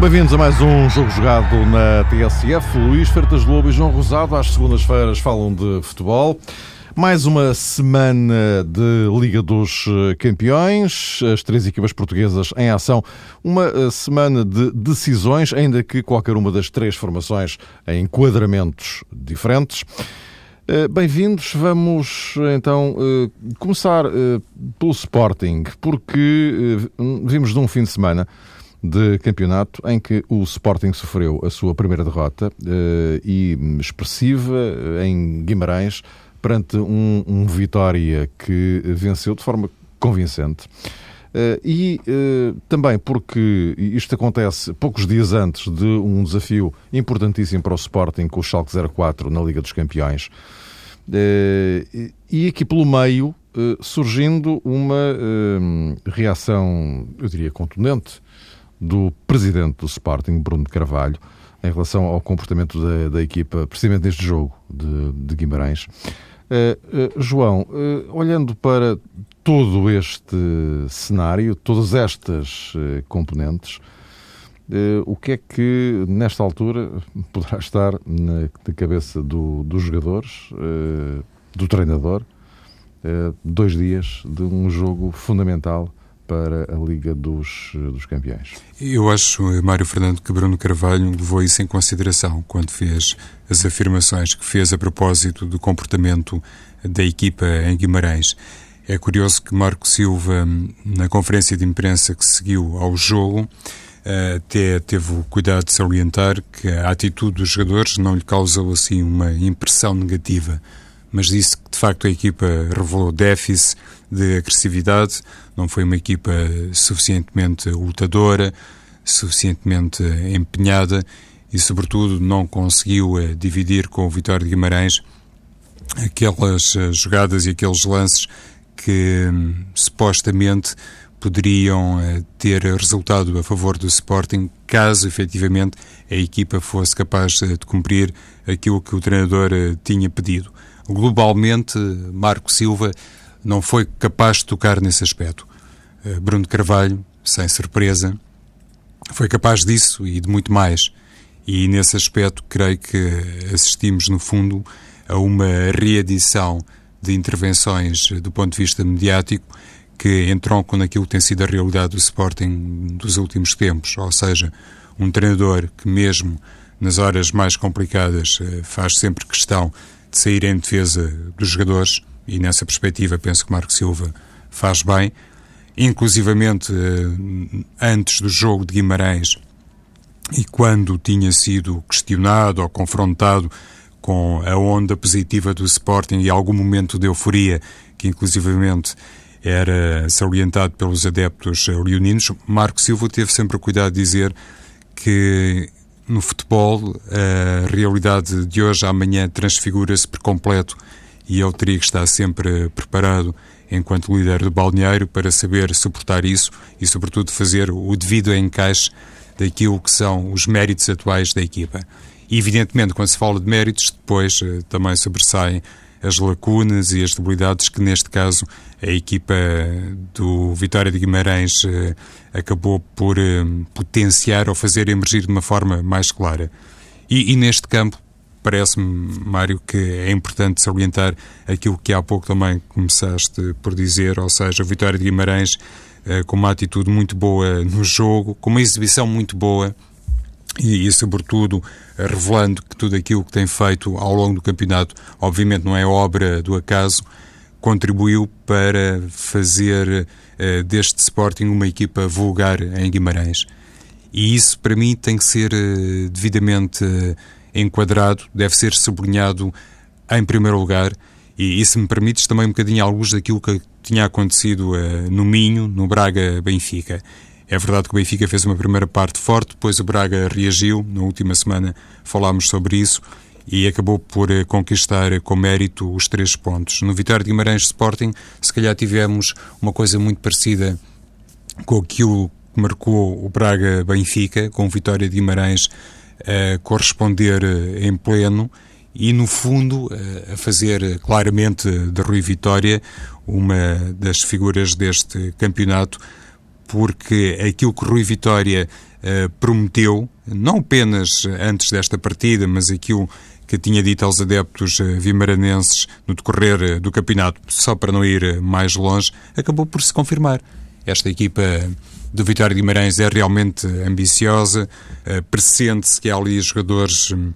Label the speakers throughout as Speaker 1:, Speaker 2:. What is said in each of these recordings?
Speaker 1: Bem-vindos a mais um jogo jogado na TSF. Luís Fertas Lobo e João Rosado, às segundas-feiras, falam de futebol. Mais uma semana de Liga dos Campeões, as três equipas portuguesas em ação. Uma eh, semana de decisões, ainda que qualquer uma das três formações em enquadramentos diferentes. Eh, bem-vindos. Vamos então eh, começar pelo Sporting, porque vimos de um fim de semana de campeonato em que o Sporting sofreu a sua primeira derrota eh, e expressiva em Guimarães perante um, um Vitória que venceu de forma convincente. Uh, e uh, também porque isto acontece poucos dias antes de um desafio importantíssimo para o Sporting com o Schalke 04 na Liga dos Campeões. Uh, e aqui pelo meio surgindo uma reação, eu diria, contundente do presidente do Sporting, Bruno Carvalho, em relação ao comportamento da, da equipa, precisamente neste jogo de, de Guimarães. Uh, João, uh, olhando para todo este cenário, todas estas componentes, o que é que, nesta altura, poderá estar na, na cabeça do, dos jogadores, do treinador, dois dias de um jogo fundamental para a Liga dos, dos Campeões.
Speaker 2: Eu acho, Mário Fernando, que Bruno Carvalho levou isso em consideração quando fez as afirmações que fez a propósito do comportamento da equipa em Guimarães. É curioso que Marco Silva, na conferência de imprensa que seguiu ao jogo, até teve o cuidado de salientar que a atitude dos jogadores não lhe causou assim uma impressão negativa, mas disse que de facto a equipa revelou déficit de agressividade, não foi uma equipa suficientemente lutadora, suficientemente empenhada e, sobretudo, não conseguiu eh, dividir com o Vitória de Guimarães aquelas eh, jogadas e aqueles lances que hum, supostamente poderiam eh, ter resultado a favor do Sporting caso efetivamente a equipa fosse capaz de cumprir aquilo que o treinador tinha pedido. Globalmente, Marco Silva não foi capaz de tocar nesse aspecto. Eh, Bruno Carvalho, sem surpresa, foi capaz disso e de muito mais. E nesse aspecto, creio que assistimos, no fundo, a uma reedição de intervenções do ponto de vista mediático que entroncam naquilo que tem sido a realidade do Sporting dos últimos tempos. Ou seja, um treinador que, mesmo nas horas mais complicadas, eh, faz sempre questão de sair em defesa dos jogadores e nessa perspectiva penso que Marco Silva faz bem, inclusivamente eh, antes do jogo de Guimarães e quando tinha sido questionado ou confrontado com a onda positiva do Sporting e algum momento de euforia que inclusivamente era salientado pelos adeptos leoninos, Marco Silva teve sempre o cuidado de dizer que no futebol a realidade de hoje amanhã transfigura-se por completo e ele teria que estar sempre preparado enquanto líder do balneário para saber suportar isso e, sobretudo, fazer o devido encaixe daquilo que são os méritos atuais da equipa. E, evidentemente, quando se fala de méritos, depois eh, também sobressaem as lacunas e as debilidades que, neste caso, a equipa do Vitória de Guimarães eh, acabou por eh, potenciar ou fazer emergir de uma forma mais clara. E, e neste campo, parece-me, Mário, que é importante salientar aquilo que há pouco também começaste por dizer, ou seja, a Vitória de Guimarães eh, com uma atitude muito boa no jogo, com uma exibição muito boa e, e, sobretudo, revelando que tudo aquilo que tem feito ao longo do campeonato, obviamente não é obra do acaso, contribuiu para fazer uh, deste Sporting uma equipa vulgar em Guimarães. E isso, para mim, tem que ser uh, devidamente enquadrado, deve ser sublinhado em primeiro lugar. E, e se me permites também um bocadinho luz daquilo que tinha acontecido uh, no Minho, no Braga-Benfica. É verdade que o Benfica fez uma primeira parte forte, depois o Braga reagiu. Na última semana falámos sobre isso e acabou por uh, conquistar com mérito os três pontos. No Vitória de Guimarães Sporting, se calhar tivemos uma coisa muito parecida com aquilo que marcou o Braga-Benfica, com vitória de Guimarães a corresponder em pleno e, no fundo, a fazer claramente de Rui Vitória uma das figuras deste campeonato, porque aquilo que Rui Vitória uh, prometeu, não apenas antes desta partida, mas aquilo que tinha dito aos adeptos vimaranenses no decorrer do campeonato, só para não ir mais longe, acabou por se confirmar. Esta equipa do Vitória de Guimarães é realmente ambiciosa, pressente-se que há ali jogadores hum,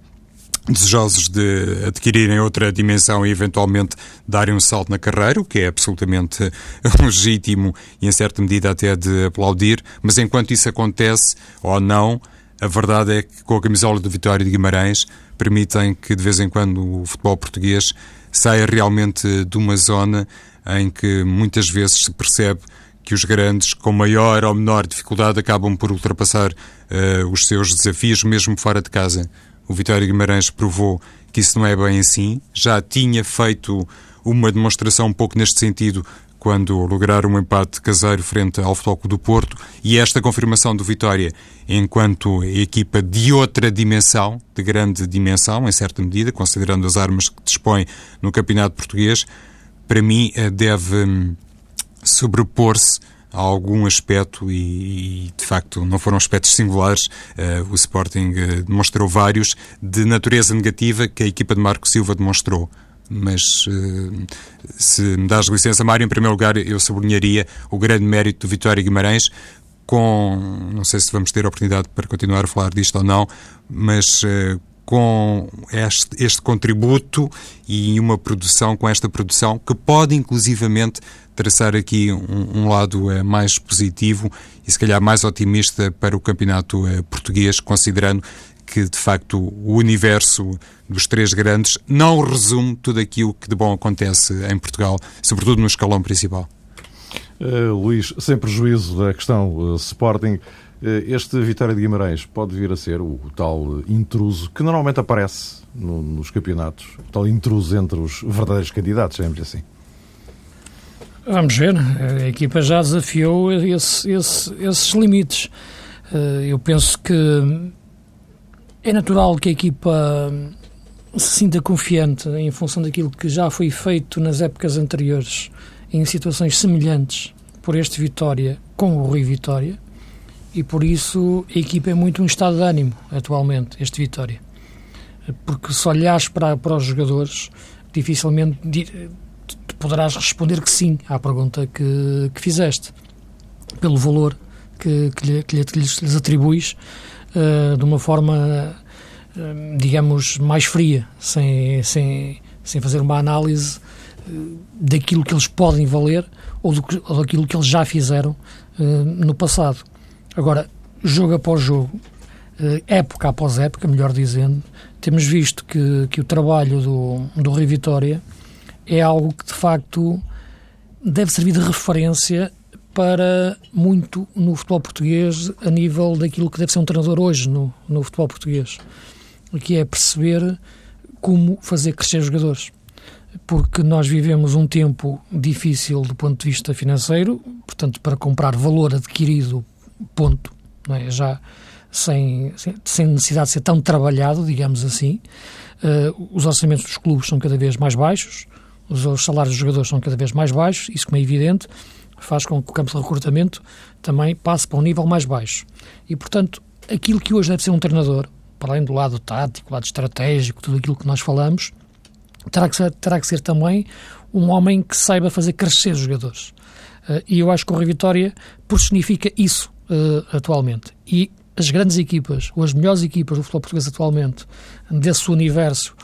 Speaker 2: desejosos de adquirirem outra dimensão e eventualmente darem um salto na carreira, o que é absolutamente legítimo e em certa medida até de aplaudir, mas enquanto isso acontece ou não, a verdade é que com a camisola do Vitória de Guimarães permitem que de vez em quando o futebol português saia realmente de uma zona em que muitas vezes se percebe que os grandes, com maior ou menor dificuldade, acabam por ultrapassar uh, os seus desafios, mesmo fora de casa. O Vitória Guimarães provou que isso não é bem assim. Já tinha feito uma demonstração um pouco neste sentido quando lograram um empate caseiro frente ao Futebol do Porto e esta confirmação do Vitória enquanto equipa de outra dimensão, de grande dimensão, em certa medida, considerando as armas que dispõe no Campeonato Português, para mim eh, deve hum, sobrepor-se a algum aspecto e, e, de facto não foram aspectos singulares. Uh, o Sporting uh, demonstrou vários de natureza negativa que a equipa de Marco Silva demonstrou. Mas uh, se me dás licença, Mário, em primeiro lugar eu sublinharia o grande mérito do Vitória Guimarães com, não sei se vamos ter oportunidade para continuar a falar disto ou não, mas com este, este, contributo e uma produção, com esta produção, que pode inclusivamente traçar aqui um, um lado é, mais positivo e se calhar mais otimista para o campeonato é, português, considerando que de facto o universo dos três grandes não resume tudo aquilo que de bom acontece em Portugal, sobretudo no escalão principal.
Speaker 1: Uh, Luís, sem prejuízo da questão uh, Sporting, uh, este Vitória de Guimarães pode vir a ser o, tal intruso que normalmente aparece no, nos campeonatos, o tal intruso entre os verdadeiros candidatos, digamos assim.
Speaker 3: Vamos ver, a equipa já desafiou esse, esse, esses limites. Eh, eu penso que é natural que a equipa se sinta confiante em função daquilo que já foi feito nas épocas anteriores, em situações semelhantes, por este Vitória com o Rui Vitória, e por isso a equipa é muito um estado de ânimo atualmente, este Vitória. Porque se olhares para, para os jogadores, dificilmente poderás responder que sim à pergunta que, que fizeste, pelo valor que, que, lhe, que, lhe, que lhes, atribuis uh, de uma forma, uh, digamos, mais fria, sem, sem, sem fazer uma análise uh, daquilo que eles podem valer ou, do, ou daquilo que eles já fizeram no passado. Agora, jogo após jogo, época após época, melhor dizendo, temos visto que, que o trabalho do, do Vitória é algo que de facto deve servir de referência para muito no futebol português a nível daquilo que deve ser um treinador hoje no, no futebol português, que é perceber como fazer crescer jogadores. Porque nós vivemos um tempo difícil do ponto de vista financeiro, portanto, para comprar valor adquirido, ponto, não é? já sem, sem necessidade de ser tão trabalhado, digamos assim. Uh, os orçamentos dos clubes são cada vez mais baixos, os salários dos jogadores são cada vez mais baixos, isso como é evidente, faz com que o campo de recrutamento também passe para um nível mais baixo. E, portanto, aquilo que hoje deve ser um treinador, para além do lado tático, lado estratégico, tudo aquilo que nós falamos, terá que ser, terá que ser também um homem que saiba fazer crescer os jogadores. Uh, e eu acho que o Rui Vitória personifica isso uh, atualmente. E as grandes equipas, ou as melhores equipas do futebol português atualmente, desse universo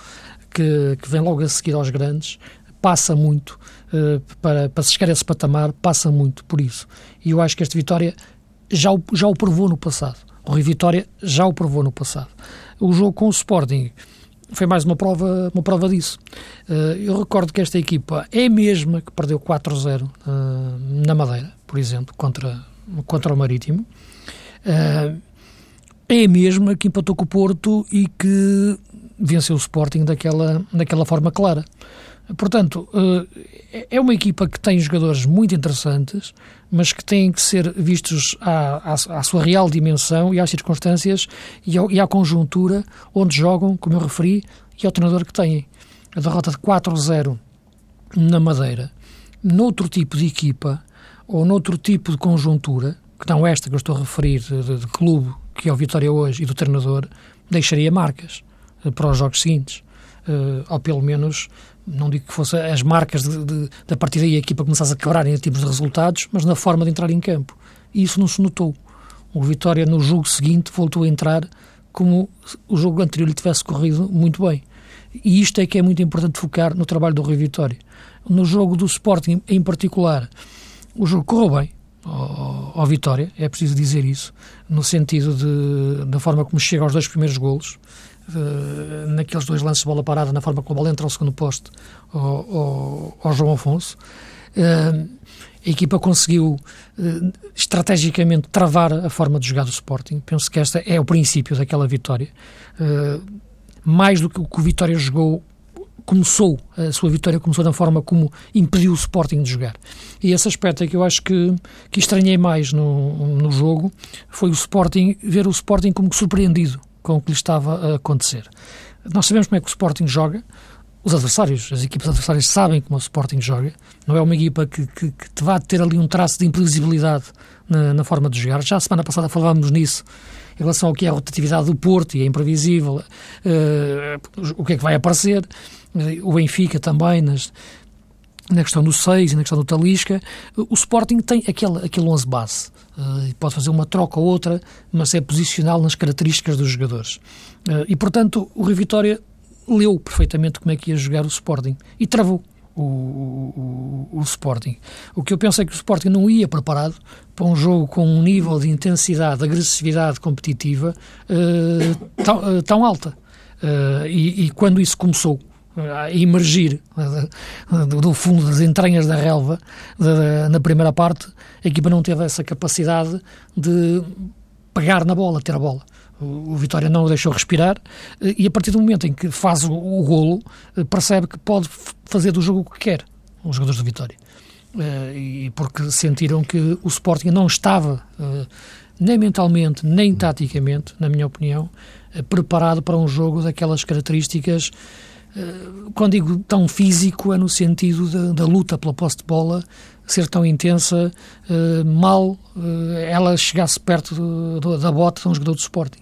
Speaker 3: que, que vem logo a seguir aos grandes, passa muito uh, para, para se chegar a esse patamar, passa muito por isso. E eu acho que esta vitória já o, já o provou no passado. O Rio Vitória já o provou no passado. O jogo com o Sporting foi mais uma prova, uma prova disso. Uh, eu recordo que esta equipa é a mesma que perdeu 4-0 uh, eh, na Madeira, por exemplo, contra, contra o Marítimo. Uh, é a mesma que empatou com o Porto e que venceu o Sporting daquela, daquela forma clara. Portanto, uh, é uma equipa que tem jogadores muito interessantes, mas que têm que ser vistos à, à, à sua real dimensão e às circunstâncias e, ao, e à conjuntura onde jogam, como eu referi, e ao treinador que têm. A derrota de 4-0 na Madeira, noutro tipo de equipa ou noutro tipo de conjuntura, que não esta que eu estou a referir, de, de clube, que é o Vitória hoje, e do treinador, deixaria marcas uh, para os jogos seguintes. Uh, ou pelo menos, não digo que fossem as marcas de, de, da partida e a equipa começasse a quebrar em tipos de resultados, mas na forma de entrar em campo. E isso não se notou. O Vitória, no jogo seguinte, voltou a entrar como o jogo anterior lhe tivesse corrido muito bem. E isto é que é muito importante focar no trabalho do Rui Vitória. No jogo do Sporting, em particular, o jogo correu bem ao, ao Vitória, é preciso dizer isso, no sentido de, da forma como chega aos dois primeiros golos, de, naqueles dois lances de bola parada, na forma como a bola entra ao segundo posto ao, ao, ao João Afonso. Uh, a equipa conseguiu uh, estrategicamente travar a forma de jogar do Sporting. Penso que esta é o princípio daquela vitória. Mais do que o que o Vitória jogou, começou, a sua vitória começou da forma como impediu o Sporting de jogar. E esse aspecto é que eu acho que, que estranhei mais no, no jogo, foi o Sporting, ver o Sporting como surpreendido com o que lhe estava a acontecer. Nós sabemos como é que o Sporting joga, os adversários, as equipas adversárias sabem como o Sporting joga, não é uma equipa que, que, que te vá ter ali um traço de imprevisibilidade na, na, forma de jogar. Já a semana passada falávamos nisso, em relação ao que é a rotatividade do Porto, e é imprevisível uh, o que é que vai aparecer. O Benfica também, nas, na questão do 6 e na questão do Talisca, o Sporting tem aquele, aquele 11 base. Uh, pode fazer uma troca ou outra, mas é posicional nas características dos jogadores. Uh, e, portanto, o Rio Vitória leu perfeitamente como é que ia jogar o Sporting e travou o, o, o, Sporting. O que eu penso é que o Sporting não ia preparado para um jogo com um nível de intensidade, de agressividade competitiva uh, tão, uh, tão, alta. Uh, e, e, quando isso começou a emergir do fundo das entranhas da relva na primeira parte, a equipa não teve essa capacidade de pegar na bola, ter a bola. O Vitória não o deixou respirar e a partir do momento em que faz o, o golo, percebe que pode fazer do jogo o que quer, os jogadores do Vitória. E porque sentiram que o Sporting não estava, nem mentalmente, nem taticamente, na minha opinião, preparado para um jogo daquelas características quando digo tão físico, é no sentido da, da luta pela posse de bola ser tão intensa, mal ela chegasse perto da bota de um jogador do Sporting.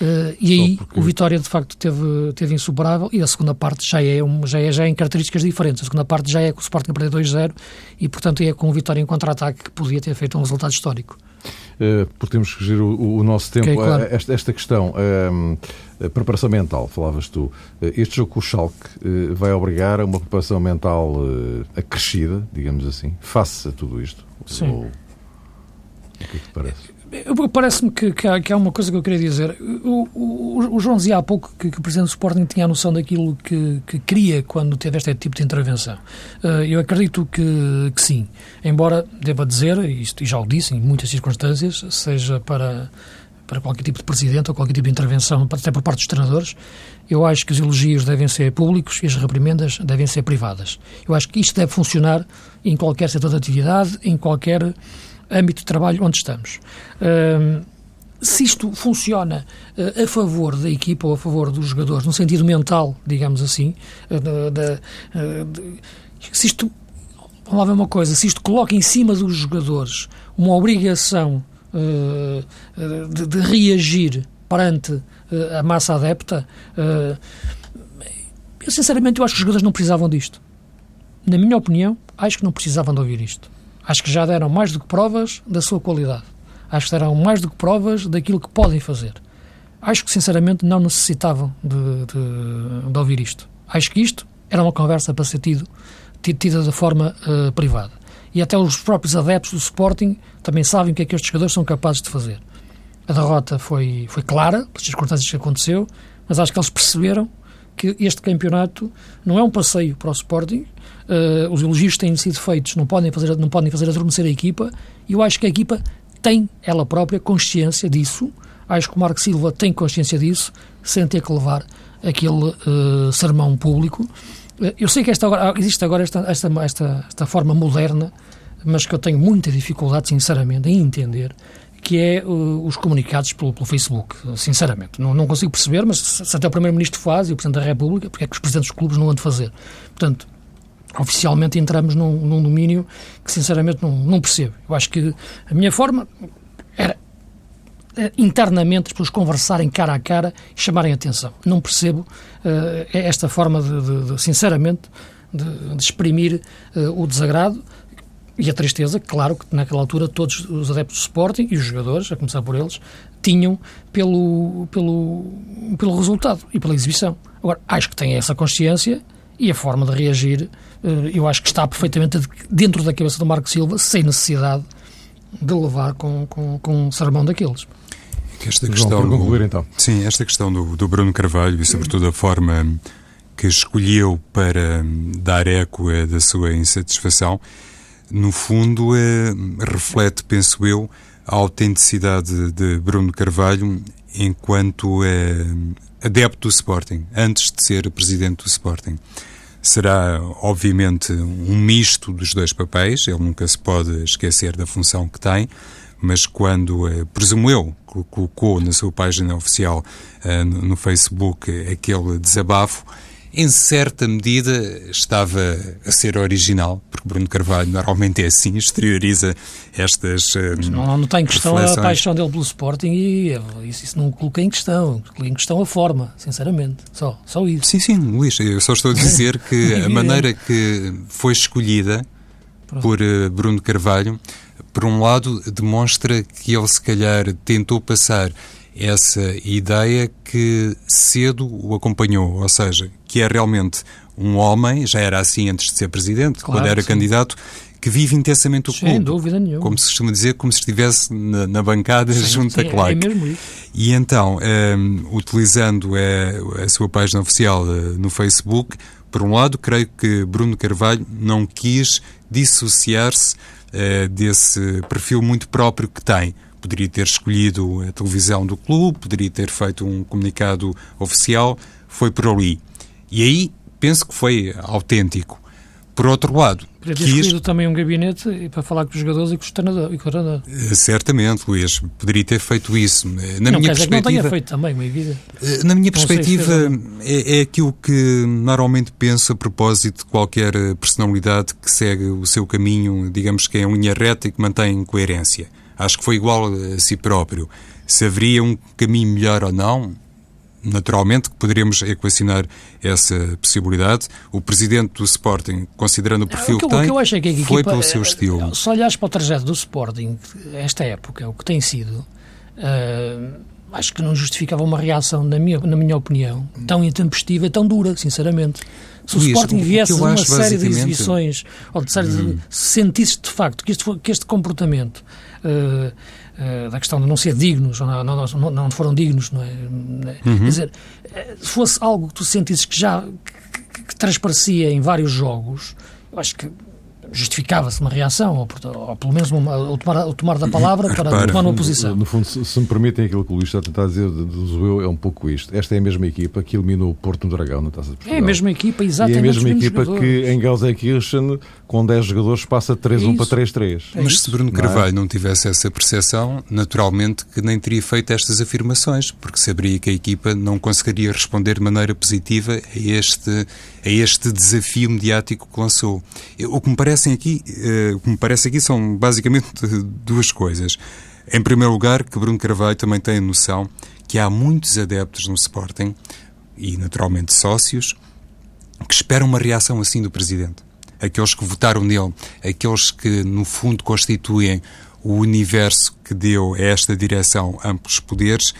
Speaker 3: Uh, e aí porque... o Vitória de facto teve, teve insuperável e a segunda parte já é, um, já, é, já é em características diferentes. A segunda parte já é com o Sporting a perder 2-0 e portanto é com o Vitória em contra-ataque que podia ter feito um resultado histórico.
Speaker 1: Uh, porque temos que gerir o, o nosso tempo. Okay, claro. uh, esta, esta, questão, uh, preparação mental, falavas tu. este jogo com o Schalke vai obrigar a uma preparação mental acrescida, digamos assim, face a tudo isto?
Speaker 3: Sim. Ou... O que é que parece? Parece-me que, que, há, que, há, uma coisa que eu queria dizer. O, o, o João dizia há pouco que, que, o Presidente do Sporting tinha a noção daquilo que, que queria quando teve este tipo de intervenção. Uh, eu acredito que, que sim. Embora, deva dizer, isto, e já o disse em muitas circunstâncias, seja para, para qualquer tipo de Presidente ou qualquer tipo de intervenção, até por parte dos treinadores, eu acho que os elogios devem ser públicos e as reprimendas devem ser privadas. Eu acho que isto deve funcionar em qualquer setor de atividade, em qualquer âmbito de trabalho onde estamos. se isto funciona uh, a favor da equipa ou a favor dos jogadores, no sentido mental, digamos assim, de, uh, de, se isto, vamos lá ver uma coisa, se isto coloca em cima dos jogadores uma obrigação de, de, reagir perante a massa adepta, eu sinceramente eu acho que os jogadores não precisavam disto. Na minha opinião, acho que não precisavam de ouvir isto. Acho que já deram mais do que provas da sua qualidade. Acho que deram mais do que provas daquilo que podem fazer. Acho que, sinceramente, não necessitavam de, de, de ouvir isto. Acho que isto era uma conversa para ser tido, tida de forma uh, privada. E até os próprios adeptos do Sporting também sabem o que é que estes jogadores são capazes de fazer. A derrota foi, foi clara, pelas circunstâncias que aconteceu, mas acho que eles perceberam que este campeonato não é um passeio para o Sporting, uh, os elogios têm sido feitos, não podem fazer, não podem fazer adormecer a equipa, e eu acho que a equipa tem ela própria consciência disso, acho que o Marco Silva tem consciência disso, sem ter que levar aquele uh, sermão público, Eu sei que esta, existe agora esta, esta, esta, esta forma moderna, mas que eu tenho muita dificuldade, sinceramente, em entender, que é uh, os comunicados pelo, pelo, Facebook, sinceramente. Não, não consigo perceber, mas se até o Primeiro-Ministro faz e o Presidente da República, porque é que os Presidentes dos clubes não vão de fazer? Portanto, oficialmente entramos num, num domínio que, sinceramente, não, não percebo. Eu acho que a minha forma era eh, internamente as pessoas conversarem cara a cara e chamarem atenção. Não percebo uh, esta forma, de, de, de sinceramente, de, de exprimir uh, o desagrado e a tristeza, claro, que naquela altura todos os adeptos do Sporting e os jogadores, a começar por eles, tinham pelo, pelo, pelo resultado e pela exibição. Agora, acho que têm essa consciência e a forma de reagir, uh, eu acho que está perfeitamente dentro da cabeça do Marco Silva, sem necessidade de levar com, com, com um sermão daqueles.
Speaker 2: Esta questão,
Speaker 1: João, concluir, então.
Speaker 2: Sim, esta questão do, do Bruno Carvalho e, sobretudo, a forma que escolheu para dar eco da sua insatisfação, no fundo, é, reflete, penso eu, a autenticidade de Bruno Carvalho enquanto é, adepto do Sporting, antes de ser presidente do Sporting. Será, obviamente, um misto dos dois papéis, ele nunca se pode esquecer da função que tem, mas quando, eh, presumo eu, colocou na sua página oficial eh, no Facebook aquele desabafo, em certa medida estava a ser original, porque Bruno Carvalho normalmente é assim, exterioriza estas. Eh,
Speaker 3: não, não está em questão a paixão dele pelo Sporting e isso, isso não coloquei em questão. Coloquei em questão a forma, sinceramente. Só, só isso.
Speaker 2: Sim, sim, Luís, eu só estou a dizer que a maneira que foi escolhida por Bruno Carvalho por um lado, demonstra que ele se calhar tentou passar essa ideia que cedo o acompanhou, ou seja, que é realmente um homem, já era assim antes de ser presidente, claro, quando era sim. candidato, que vive intensamente o
Speaker 3: clube. Sem dúvida nenhuma.
Speaker 2: Como se costuma dizer, como se estivesse na, na bancada sim, junto sim, a Clark.
Speaker 3: É mesmo isso.
Speaker 2: E então, um, utilizando a, eh, a, sua página oficial uh, no Facebook, por um lado, creio que Bruno Carvalho não quis dissociar-se uh, desse perfil muito próprio que tem. Poderia ter escolhido a televisão do clube, poderia ter feito um comunicado oficial, foi por ali. E aí penso que foi autêntico. Por outro lado,
Speaker 3: Podia ter quis... escolhido também um gabinete para falar com os jogadores e com os treinadores.
Speaker 2: Eh, certamente, Luís, poderia ter feito isso.
Speaker 3: Eh, na não minha perspectiva, que não tenha feito também, uma vida.
Speaker 2: Na minha não perspectiva, é, é aquilo que normalmente penso a propósito de qualquer personalidade que segue o seu caminho, digamos que é em linha reta e que mantém coerência. Acho que foi igual a si próprio. Se haveria um caminho melhor ou não, naturalmente que poderíamos equacionar essa possibilidade. O presidente do Sporting, considerando o perfil o que, que, tem, que é que foi pelo seu estilo.
Speaker 3: Se olhares para o trajeto do Sporting, esta época, o que tem sido, uh, acho que não justificava uma reação, na minha, na minha opinião, tão intempestiva e tão dura, sinceramente. Se o Sporting viesse uma série de exibições, ou de série hum. de, sentisse de facto que este, que este comportamento uh, uh, da questão de não ser dignos, ou não, não, não foram dignos, não é? Uhum. Quer dizer, eh, se fosse algo que tu sentisses que já que, que transparecia em vários jogos, eu acho que justificava-se uma reação, ou, ou, pelo menos uma, o, tomar, o tomar da palavra para Repara, tomar uma posição.
Speaker 1: No fundo, se, se, me permitem aquilo que o Luís está a tentar dizer do Zoeu, é um pouco isto. Esta é a mesma equipa que eliminou o Porto no Dragão na Taça de Portugal.
Speaker 3: É a mesma equipa, exatamente.
Speaker 1: E é a mesma equipa que em Gelsenkirchen, com 10 jogadores, passa 3-1 é para 3-3.
Speaker 2: É Mas se Bruno Carvalho não, é? não tivesse essa percepção, naturalmente que nem teria feito estas afirmações, porque saberia que a equipa não conseguiria responder de maneira positiva a este, a este desafio mediático que lançou. O que me parecem aqui eh, o que me parece aqui são basicamente duas coisas. Em primeiro lugar, que Bruno Carvalho também tem a noção que há muitos adeptos no Sporting e, naturalmente, sócios que esperam uma reação assim do Presidente. Aqueles que votaram nele, aqueles que, no fundo, constituem o universo que deu a esta direção amplos poderes,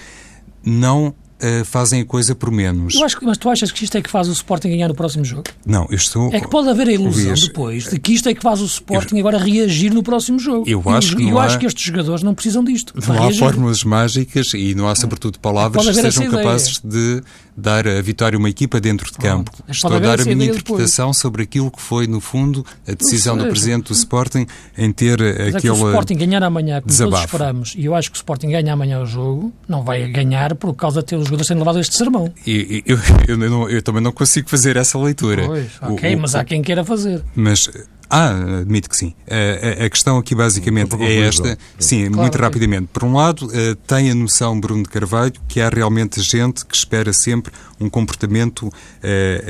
Speaker 2: não uh, fazem a coisa por menos.
Speaker 3: Eu acho que, mas tu achas que isto é que faz o Sporting ganhar no próximo jogo?
Speaker 2: Não, eu estou...
Speaker 3: É que pode haver a ilusão depois de que isto é que faz o Sporting eu... agora reagir no próximo jogo.
Speaker 2: Eu acho, que,
Speaker 3: eu
Speaker 2: há...
Speaker 3: acho que estes jogadores não precisam disto.
Speaker 2: Não há fórmulas mágicas e não há, sobretudo, palavras que sejam capazes de, dar a vitória a uma equipa dentro de campo.
Speaker 3: Pronto.
Speaker 2: Estou a dar a minha interpretação depois. sobre aquilo que foi, no fundo, a decisão do Presidente do Sporting em ter
Speaker 3: Mas
Speaker 2: aquele
Speaker 3: é o Sporting ganhar amanhã, como
Speaker 2: desabafo.
Speaker 3: todos esperamos, e eu acho que o Sporting ganha amanhã o jogo, não vai ganhar por causa de ter os jogadores sendo levados este sermão.
Speaker 2: E, eu, eu, eu, eu, também não consigo fazer essa leitura.
Speaker 3: Pois, ok, o, mas há quem queira fazer.
Speaker 2: Mas ah, admito que sim. A, a, a questão aqui basicamente é esta. Sim, claro, muito rapidamente. Por um lado, tem a noção, Bruno de Carvalho, que há realmente gente que espera sempre um comportamento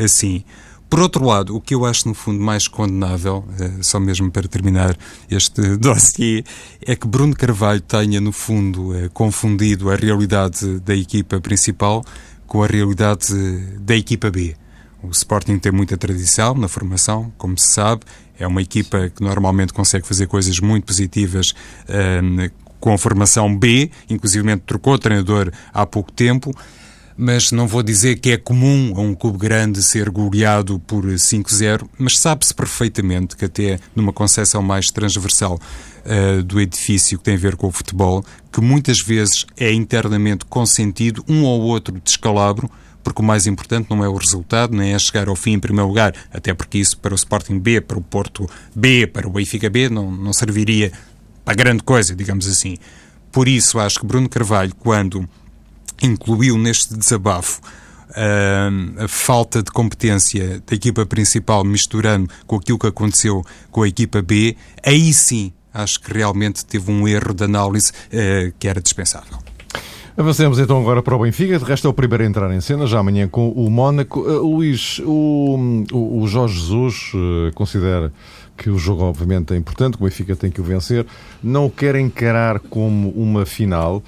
Speaker 2: assim. Por outro lado, o que eu acho no fundo mais condenável, só mesmo para terminar este dossiê, é que Bruno Carvalho tenha no fundo confundido a realidade da equipa principal com a realidade da equipa B. O Sporting tem muita tradição na formação, como se sabe, é uma equipa que normalmente consegue fazer coisas muito positivas um, com a formação B, inclusive trocou o treinador há pouco tempo, mas não vou dizer que é comum a um clube grande ser goleado por 5-0, mas sabe-se perfeitamente que até numa concepção mais transversal uh, do edifício que tem a ver com o futebol, que muitas vezes é internamente consentido um ou outro descalabro, porque o mais importante não é o resultado, nem é chegar ao fim em primeiro lugar, até porque isso para o Sporting B, para o Porto B, para o Benfica B, não, não serviria para grande coisa, digamos assim. Por isso, acho que Bruno Carvalho, quando incluiu neste desabafo uh, a falta de competência da equipa principal misturando com aquilo que aconteceu com a equipa B, aí sim acho que realmente teve um erro de análise uh, que era dispensável.
Speaker 1: Avancemos então agora para o Benfica. De resto é o primeiro a entrar em cena, já amanhã com o Mónaco. Uh, Luís, o, o, Jorge Jesus uh, considera que o jogo obviamente é importante, que o Benfica tem que o vencer. Não o quer encarar como uma final, uh,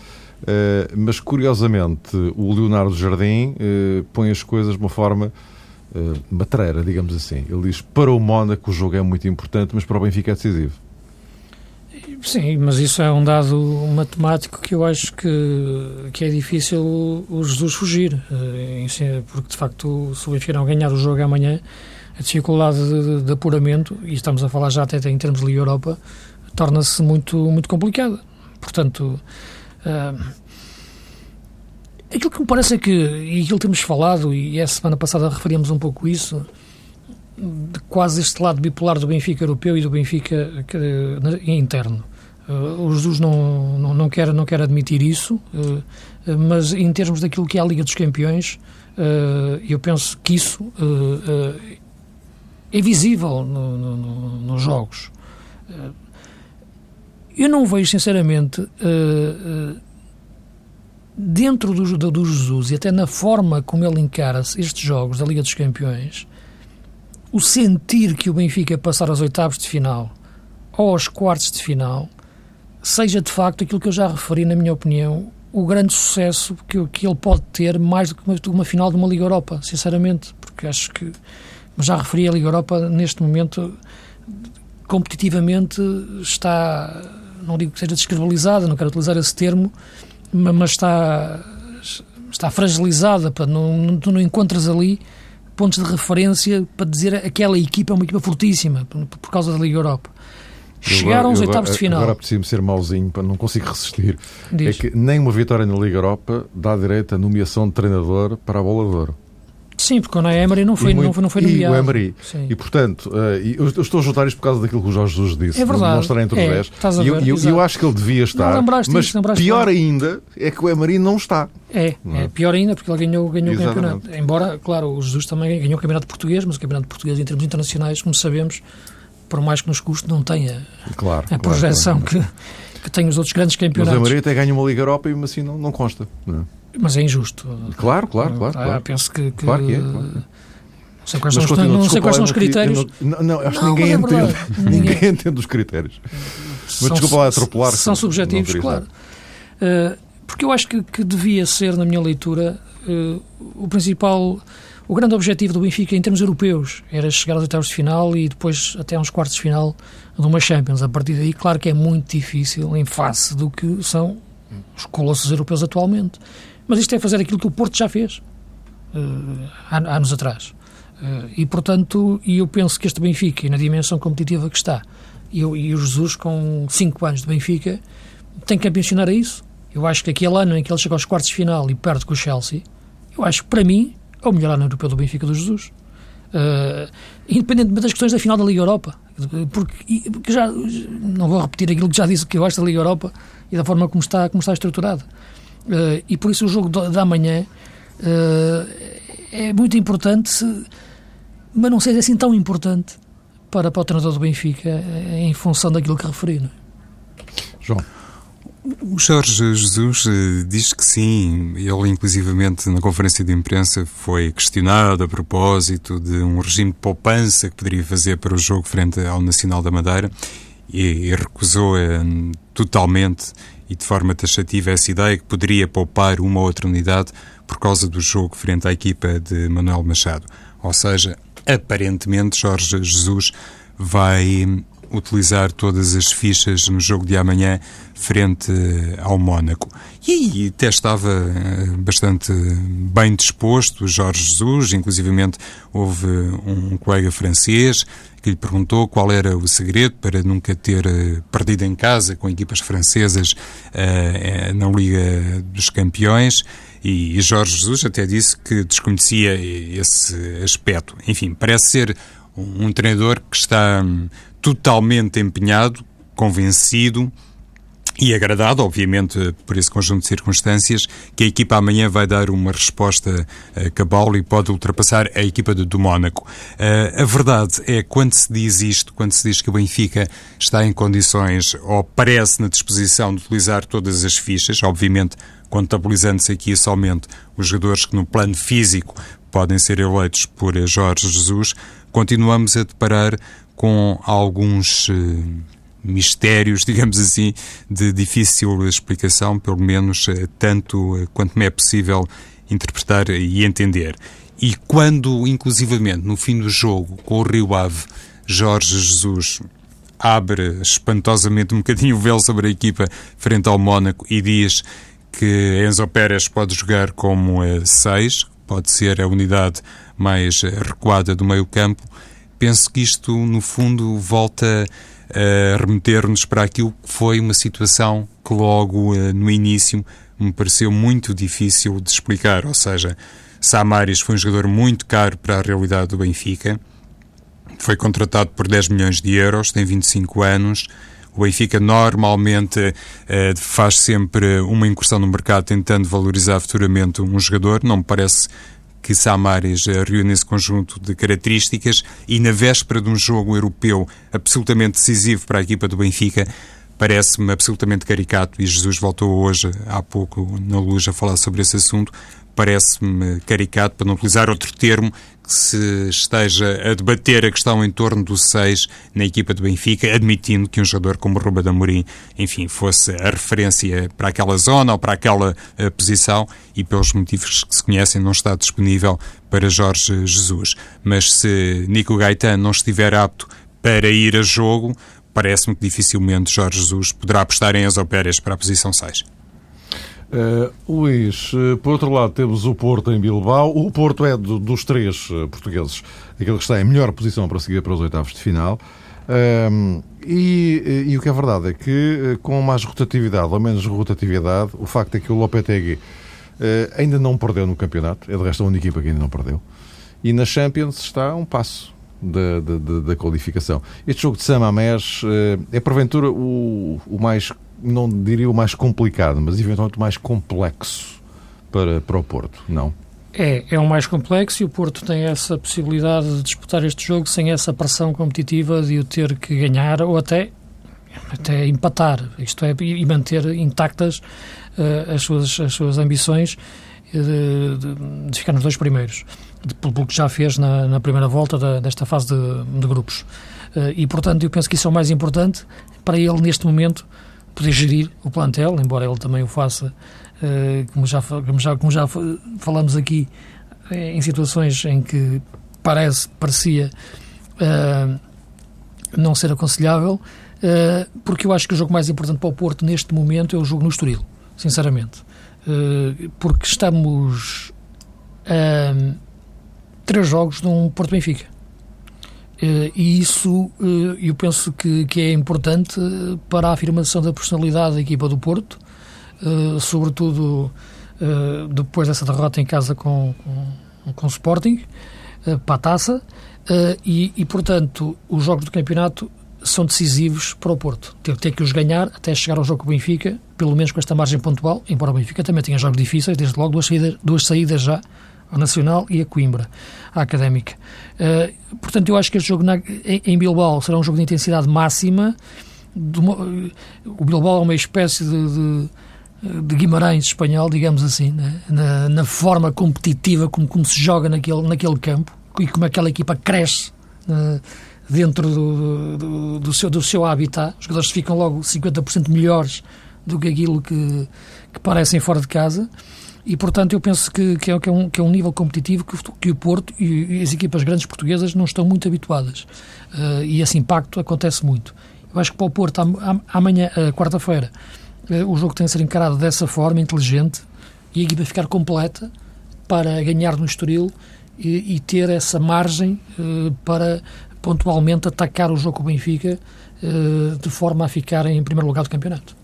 Speaker 1: mas curiosamente o Leonardo Jardim põe as coisas de uma forma matreira, digamos assim. Ele diz para o Mónaco o jogo é muito importante, mas para o Benfica é decisivo.
Speaker 3: Sim, mas isso é um dado matemático que eu acho que, que é difícil o Jesus fugir, porque de facto se o Benfica não ganhar o jogo amanhã, a dificuldade de, de, apuramento, e estamos a falar já até em termos de Europa, torna-se muito, muito complicada. Portanto, uh, aquilo que me parece é que, e aquilo que temos falado, e a semana passada referíamos um pouco isso, quase este lado bipolar do Benfica europeu e do Benfica interno. Uh, o Jesus não, não, não, quer, não quer admitir isso, uh, mas em termos daquilo que é a Liga dos Campeões, uh, eu penso que isso é visível no, no, no, nos jogos. eu não vejo, sinceramente, dentro do, do, do Jesus e até na forma como ele encara estes jogos da Liga dos Campeões, o sentir que o Benfica passar aos oitavos de final ou aos quartos de final seja de facto aquilo que eu já referi, na minha opinião, o grande sucesso que, que ele pode ter mais do que uma, uma final de uma Liga Europa, sinceramente, porque acho que já referi a Liga Europa neste momento competitivamente está, não digo que seja descredibilizada, não quero utilizar esse termo, mas está está fragilizada, para não, não, tu não encontras ali pontos de referência para dizer aquela equipa é uma equipa fortíssima por, por causa da Liga Europa. Chegaram aos oitavos de final.
Speaker 1: Agora preciso ser mauzinho, para não consigo resistir. Diz. É que nem uma vitória na Liga Europa dá direito a nomeação de treinador para a bola de ouro.
Speaker 3: Sim, porque o Emery não foi, muito, não foi, não foi
Speaker 1: nomeado. E o Emery. Sim. E, portanto, uh, eu estou a juntar isto por causa daquilo que o Jorge Jesus disse.
Speaker 3: É verdade.
Speaker 1: Não estar entre os
Speaker 3: é,
Speaker 1: 10. E eu, eu, eu, acho que ele devia estar. mas isso, pior ainda é que o Emery não está.
Speaker 3: É, é, é pior ainda porque ele ganhou, ganhou o campeonato. Embora, claro, o Jesus também ganhou o campeonato português, mas o campeonato português em termos internacionais, como sabemos, por mais que nos custe, não tem a,
Speaker 1: claro,
Speaker 3: a projeção
Speaker 1: claro,
Speaker 3: claro. Que, que tem os outros grandes campeonatos.
Speaker 1: Mas o Emery até ganha uma Liga Europa e assim não, não consta. Não.
Speaker 3: Mas é injusto.
Speaker 1: Claro, claro, claro.
Speaker 3: Ah,
Speaker 1: claro.
Speaker 3: Penso que, que
Speaker 1: claro que é. Claro.
Speaker 3: Não sei quais, são, os, não sei quais são os critérios.
Speaker 1: Não, não, acho que ninguém, é entende, ninguém entende os critérios. Mas desculpa lá atropelar.
Speaker 3: São subjetivos, claro. Uh, porque eu acho que, que, devia ser, na minha leitura, uh, o principal, o grande objetivo do Benfica em termos europeus era chegar aos oitavos de final e depois até aos quartos de final de uma Champions. A partir daí, claro que é muito difícil em face do que são os colossos europeus atualmente. Mas isto é fazer aquilo que o Porto já fez uh, anos atrás. Uh, e, portanto, eu penso que este Benfica, na dimensão competitiva que está, e, e o Jesus, com 5 anos de Benfica, tem que ambicionar a isso. Eu acho que aquele ano em que ele chega aos quartos de final e perde com o Chelsea, eu acho que para mim é o melhor ano europeu do Benfica do Jesus. Uh, independentemente das questões da final da Liga Europa, porque, porque, já não vou repetir aquilo que já disse que eu acho da Liga Europa e da forma como está, como está estruturada. Uh, e por isso o jogo da manhã uh, é muito importante, mas não seja assim tão importante para, para o treinador do Benfica em função daquilo que referi. Não é?
Speaker 1: João.
Speaker 2: O Jorge Jesus eh, diz que sim. Ele, inclusivamente, na conferência de imprensa, foi questionado a propósito de um regime de poupança que poderia fazer para o jogo frente ao Nacional da Madeira e, e recusou eh, totalmente e de forma taxativa essa ideia que poderia poupar uma ou outra unidade por causa do jogo frente à equipa de Manuel Machado. Ou seja, aparentemente Jorge Jesus vai utilizar todas as fichas no jogo de amanhã frente ao Mónaco. E até estava eh, bastante bem disposto Jorge Jesus, inclusivamente houve um colega francês que lhe perguntou qual era o segredo para nunca ter eh, perdido em casa com equipas francesas uh, na Liga dos Campeões. E Jorge Jesus até disse que desconhecia esse aspecto. Enfim, parece ser um, treinador que está hum, totalmente empenhado, convencido e agradado, obviamente, por esse conjunto de circunstâncias, que a equipa amanhã vai dar uma resposta uh, cabal e pode ultrapassar a equipa do, do Mónaco. Uh, a verdade é, quando se diz isto, quando se diz que o Benfica está em condições, ou parece na disposição de utilizar todas as fichas, obviamente contabilizando-se aqui somente os jogadores que no plano físico podem ser eleitos por Jorge Jesus, continuamos a deparar com alguns uh, mistérios, digamos assim, de difícil explicação, pelo menos uh, tanto uh, quanto me é possível interpretar e entender. E quando, inclusivamente, no fim do jogo, com o Rio Ave, Jorge Jesus abre espantosamente um bocadinho o véu sobre a equipa frente ao Mónaco e diz que Enzo Pérez pode jogar como 6, pode ser a unidade mais recuada do meio campo, penso que isto, no fundo, volta remeter-nos para aquilo que foi uma situação que logo uh, no início me pareceu muito difícil de explicar. Ou seja, Samaris foi um jogador muito caro para a realidade do Benfica, foi contratado por 10 milhões de euros, tem 25 anos. O Benfica normalmente uh, faz sempre uma incursão no mercado tentando valorizar futuramente um jogador. Não me parece que Samaris eh, reúne esse conjunto de características e na véspera de um jogo europeu absolutamente decisivo para a equipa do Benfica, parece-me absolutamente caricato, e Jesus voltou hoje, há pouco, na luz, a falar sobre esse assunto, parece-me caricato, para não utilizar outro termo, se esteja a debater a questão em torno do 6 na equipa do Benfica, admitindo que um jogador como Ruba Amorim, enfim, fosse a referência para aquela zona ou para aquela uh, posição e pelos motivos que se conhecem não está disponível para Jorge Jesus. Mas se Nico Gaetano não estiver apto para ir a jogo, parece-me que dificilmente Jorge Jesus poderá apostar em Enzo Pérez para a posição 6.
Speaker 1: Uh, Luís, uh, por outro lado temos o Porto em Bilbao. O Porto é do, dos três uh, portugueses aquele que está em melhor posição para seguir para os oitavos de final. E, e, o que é verdade é que com mais rotatividade ou menos rotatividade, o facto é que o Lopetegui ainda não perdeu no campeonato, é de resto a única equipa que ainda não perdeu. E na Champions está a um passo da, da, da qualificação. Este jogo de Samamés é porventura o, o mais não diria o mais complicado, mas eventualmente o mais complexo para, para o Porto, não?
Speaker 3: É, é o mais complexo e o Porto tem essa possibilidade de disputar este jogo sem essa pressão competitiva de o ter que ganhar ou até, até empatar, isto é, e manter intactas uh, as, suas, as suas ambições de, de, de, ficar nos dois primeiros, pelo que já fez na, na primeira volta da, desta fase de, de grupos. Uh, e, portanto, eu penso que isso é o mais importante para ele neste momento poder gerir o plantel, embora ele também o faça, eh, como, já, como, já, como já falamos aqui, eh, em situações em que parece, parecia eh, não ser aconselhável, porque eu acho que o jogo mais importante para o Porto neste momento é o jogo no Estoril, sinceramente. porque estamos a três jogos de um Porto Benfica. Uh, e isso uh, eu penso que, que é importante para a afirmação da personalidade da equipa do Porto, uh, sobretudo depois dessa derrota em casa com, com, com o Sporting, para a taça, e, e, portanto, os jogos do campeonato são decisivos para o Porto. Tem, tem que os ganhar até chegar ao jogo com o Benfica, pelo menos com esta margem pontual, embora o Benfica também tenha jogos difíceis, desde logo duas saídas, duas saídas já, a Nacional e a Coimbra, a Académica. Uh, portanto, eu acho que este jogo na, em, em, Bilbao será um jogo de intensidade máxima. Uma, o Bilbao é uma espécie de, de, de Guimarães espanhol, digamos assim, né? na, na, forma competitiva como, como se joga naquele, naquele campo e como aquela equipa cresce. Uh, dentro do, do, do, seu, do seu habitat. Os jogadores ficam logo 50% melhores do que aquilo que, que parecem fora de casa. E, portanto, eu penso que, que, é, que, é, um, que é um nível competitivo que, que o Porto e, e, as equipas grandes portuguesas não estão muito habituadas. Uh, e esse impacto acontece muito. Eu acho que para o Porto, amanhã, uh, quarta-feira, uh, o jogo tem a ser encarado dessa forma, inteligente, e a equipa ficar completa para ganhar no Estoril e, e ter essa margem para pontualmente atacar o jogo com o Benfica de forma a ficar em primeiro lugar do campeonato.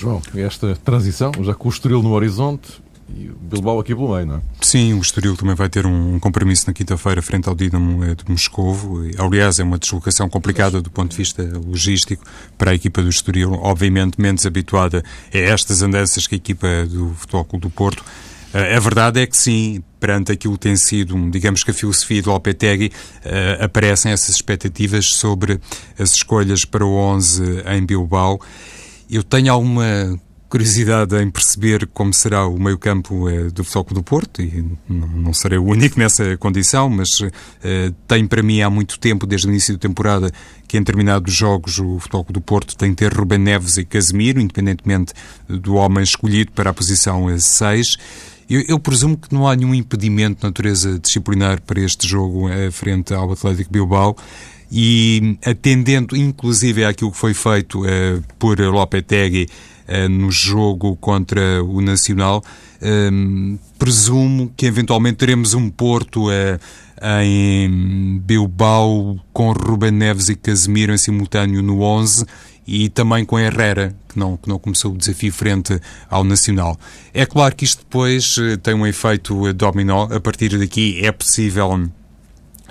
Speaker 1: João, esta transição, já com o no horizonte e o Bilbao aqui pelo meio, não é?
Speaker 2: Sim, o Estoril também vai ter um compromisso na quinta-feira frente ao Dinamo eh, de Moscovo. Aliás, é uma deslocação complicada do ponto de vista logístico para a equipa do Estoril, obviamente menos habituada a estas andanças que a equipa do Futebol Clube do Porto. Eh, a verdade é que sim, perante aquilo que tem sido, digamos que a filosofia do Lopetegui, uh, aparecem essas expectativas sobre as escolhas para o 11 em Bilbao. Eu tenho alguma curiosidade em perceber como será o meio-campo eh, do Futebol do Porto, e não, serei o único nessa condição, mas eh, tem para mim há muito tempo, desde o início da temporada, que em determinados jogos o Futebol do Porto tem que ter Rubem Neves e Casemiro, independentemente do homem escolhido para a posição 6. Eu, eu, presumo que não há nenhum impedimento de natureza disciplinar para este jogo eh, frente ao Atlético Bilbao e atendendo inclusive àquilo que foi feito uh, por Lopetegui uh, no jogo contra o Nacional, um, presumo que eventualmente teremos um Porto uh, em Bilbao com Ruben Neves e Casemiro em simultâneo no 11 e também com Herrera, que não, que não começou o desafio frente ao Nacional. É claro que isto depois tem um efeito dominó. A partir daqui é possível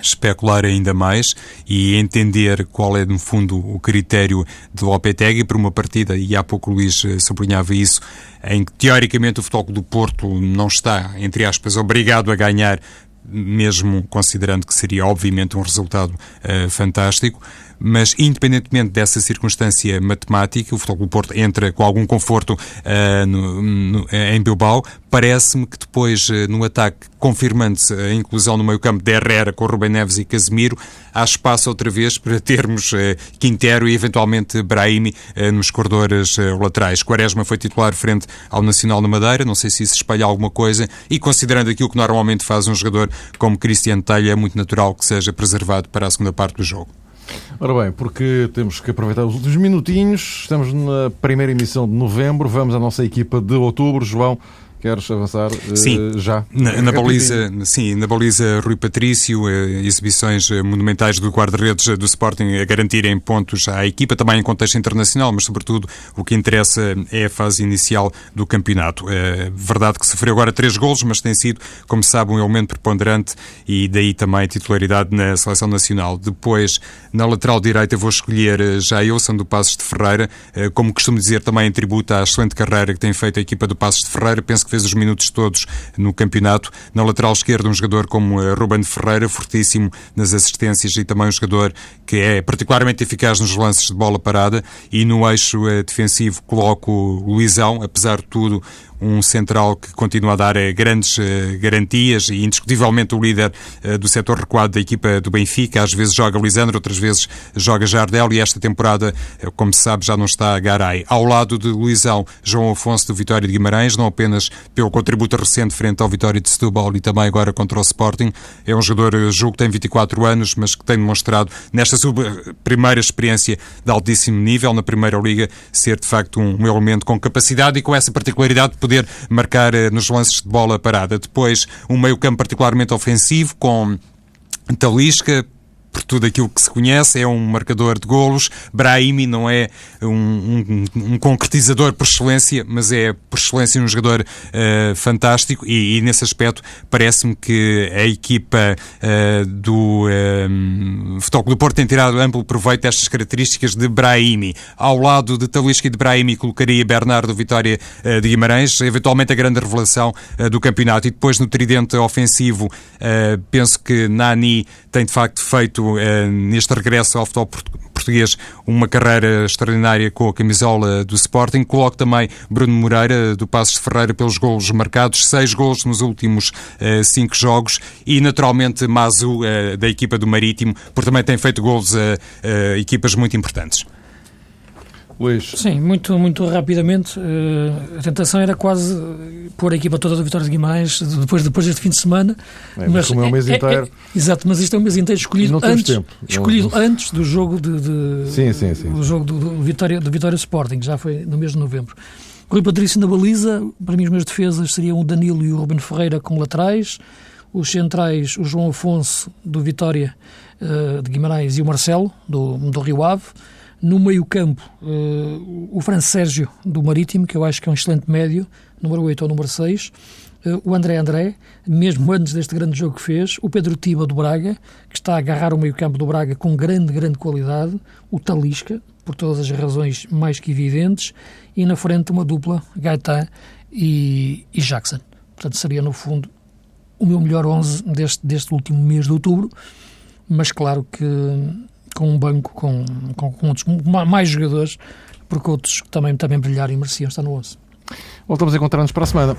Speaker 2: especular ainda mais e entender qual é, no fundo, o critério de Lopetegui. Para uma partida, e há pouco o Luís eh, sublinhava isso, em que teoricamente o Futebol do Porto não está, entre aspas, obrigado a ganhar, mesmo considerando que seria obviamente um resultado uh, fantástico, mas independentemente dessa circunstância matemática, o Futebol do Porto entra com algum conforto uh, no, no, em Bilbao. Parece-me que depois, uh, no ataque, confirmando-se a inclusão no meio-campo de Herrera com Rubem Neves e Casemiro, há espaço outra vez para termos uh, Quintero e eventualmente Brahimi nos corredores laterais. Quaresma foi titular frente ao Nacional na Madeira, não sei se isso espalha alguma coisa, e considerando aquilo que normalmente faz um jogador como Cristiano Telha, é muito natural que seja preservado para a segunda parte do jogo.
Speaker 1: Ora bem, porque temos que aproveitar os últimos minutinhos, estamos na primeira emissão de novembro, vamos à nossa equipa de outubro. João, Queres avançar uh,
Speaker 2: sim.
Speaker 1: já?
Speaker 2: Na, na baliza, sim, na baliza Rui Patrício, uh, exibições uh, monumentais do guarda-redes do Sporting a garantirem pontos à equipa, também em contexto internacional, mas sobretudo o que interessa é a fase inicial do campeonato. É verdade que sofreu agora três golos, mas tem sido, como se sabe, um elemento preponderante e daí também a titularidade na seleção nacional. Depois, na lateral direita, vou escolher já Jailson do Passos de Ferreira, como costumo dizer, também em tributo à excelente carreira que tem feito a equipa do Passos de Ferreira. Penso que fez os minutos todos no campeonato. Na lateral esquerda, um jogador como eh, Ruben Ferreira, fortíssimo nas assistências e também um jogador que é particularmente eficaz nos lances de bola parada. E no eixo eh, defensivo coloco Luizão, apesar de tudo, um central que continua a dar eh, grandes eh, garantias e indiscutivelmente o líder eh, do setor recuado da equipa do Benfica. Às vezes joga Lisandro, outras vezes joga Jardel e esta temporada, como se sabe, já não está Garay. Ao lado de Luizão, João Afonso do Vitória de Guimarães, não apenas pelo contributo recente frente ao Vitória de Setúbal e também agora contra o Sporting. É um jogador, julgo que tem 24 anos, mas que tem demonstrado nesta sua primeira experiência de altíssimo nível, na Primeira Liga, ser de facto um elemento com capacidade e com essa particularidade de poder marcar eh, nos lances de bola parada. Depois, um meio-campo particularmente ofensivo, com Talisca, por tudo aquilo que se conhece, é um marcador de golos. Brahimi não é um, um, um concretizador por excelência, mas é por excelência um jogador uh, fantástico e, e, nesse aspecto parece-me que a equipa uh, do uh, Futebol do Porto tem tirado amplo proveito destas características de Brahimi. Ao lado de Talisca e de Brahimi colocaria Bernardo Vitória de Guimarães, eventualmente a grande revelação do campeonato. E depois no tridente ofensivo, penso que Nani tem de facto feito neste regresso ao futebol português uma carreira extraordinária com a camisola do Sporting. Coloco também Bruno Moreira, do Passos de Ferreira, pelos golos marcados, seis golos nos últimos uh, cinco jogos e, naturalmente, Mazu, uh, da equipa do Marítimo, porque também tem feito golos a uh, equipas muito importantes.
Speaker 3: Sim, muito, muito rapidamente. Uh, a tentação era quase pôr a equipa toda da Vitória de Guimarães depois, depois deste fim de semana.
Speaker 1: É, mas como é um mês é, inteiro. É,
Speaker 3: é, exato, mas isto é um mês inteiro escolhido, antes, tempo. escolhido não, antes do jogo de, de
Speaker 1: sim, sim, sim.
Speaker 3: do jogo do, do, Vitória, do Vitória Sporting, já foi no mês de novembro. Rui Patrício na baliza, para mim os meus defesas seriam o Danilo e o Ruben Ferreira como laterais, os centrais o João Afonso do Vitória uh, de Guimarães e o Marcelo do, do Rio Ave. No meio-campo, uh, o Fran Sérgio, do Marítimo, que eu acho que é um excelente médio, número 8 ou número 6. Uh, eh, o André André, mesmo antes deste grande jogo que fez. O Pedro Tiba, do Braga, que está a agarrar o meio-campo do Braga com grande, grande qualidade. O Talisca, por todas as razões mais que evidentes. E na frente, uma dupla, Gaetan e, e Jackson. Portanto, seria, no fundo, o meu melhor 11 deste, deste último mês de outubro. Mas claro que com um banco com, com, com outros, mais jogadores, porque outros também, também brilharam e mereciam estar no 11.
Speaker 1: Voltamos a encontrar-nos para a semana.